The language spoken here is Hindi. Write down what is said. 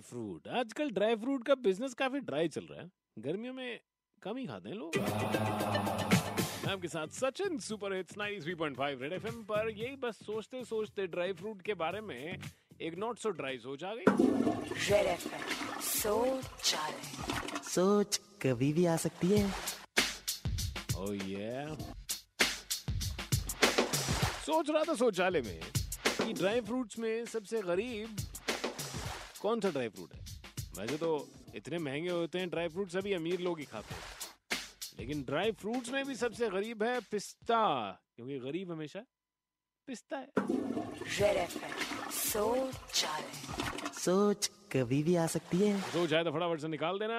फ्रूट। आजकल ड्राई फ्रूट का बिज़नेस काफ़ी ड्राई चल रहा है। गर्मियों में कम ही खाते हैं लोग। मैं आपके साथ Sachin super hits 93.5 red FM पर। यही बस सोचते सोचते ड्राई फ्रूट के बारे में एक नॉट सो ड्राई सोच आ गई। Red FM. सोच सोच कभी भी आ सकती है। ओह ये सोच रहा था शौचालय में कि ड्राई फ्रूट्स में सबसे गरीब कौन सा ड्राई फ्रूट है? वैसे तो इतने महँगे होते हैं ड्राई फ्रूट सभी अमीर लोग ही खाते हैं। लेकिन ड्राई फ्रूट्स में भी सबसे गरीब है पिस्ता क्योंकि गरीब हमेशा पिस्ता है। सोच सोच कभी भी आ सकती है। सोच आए तो फटाफट से निकाल देना।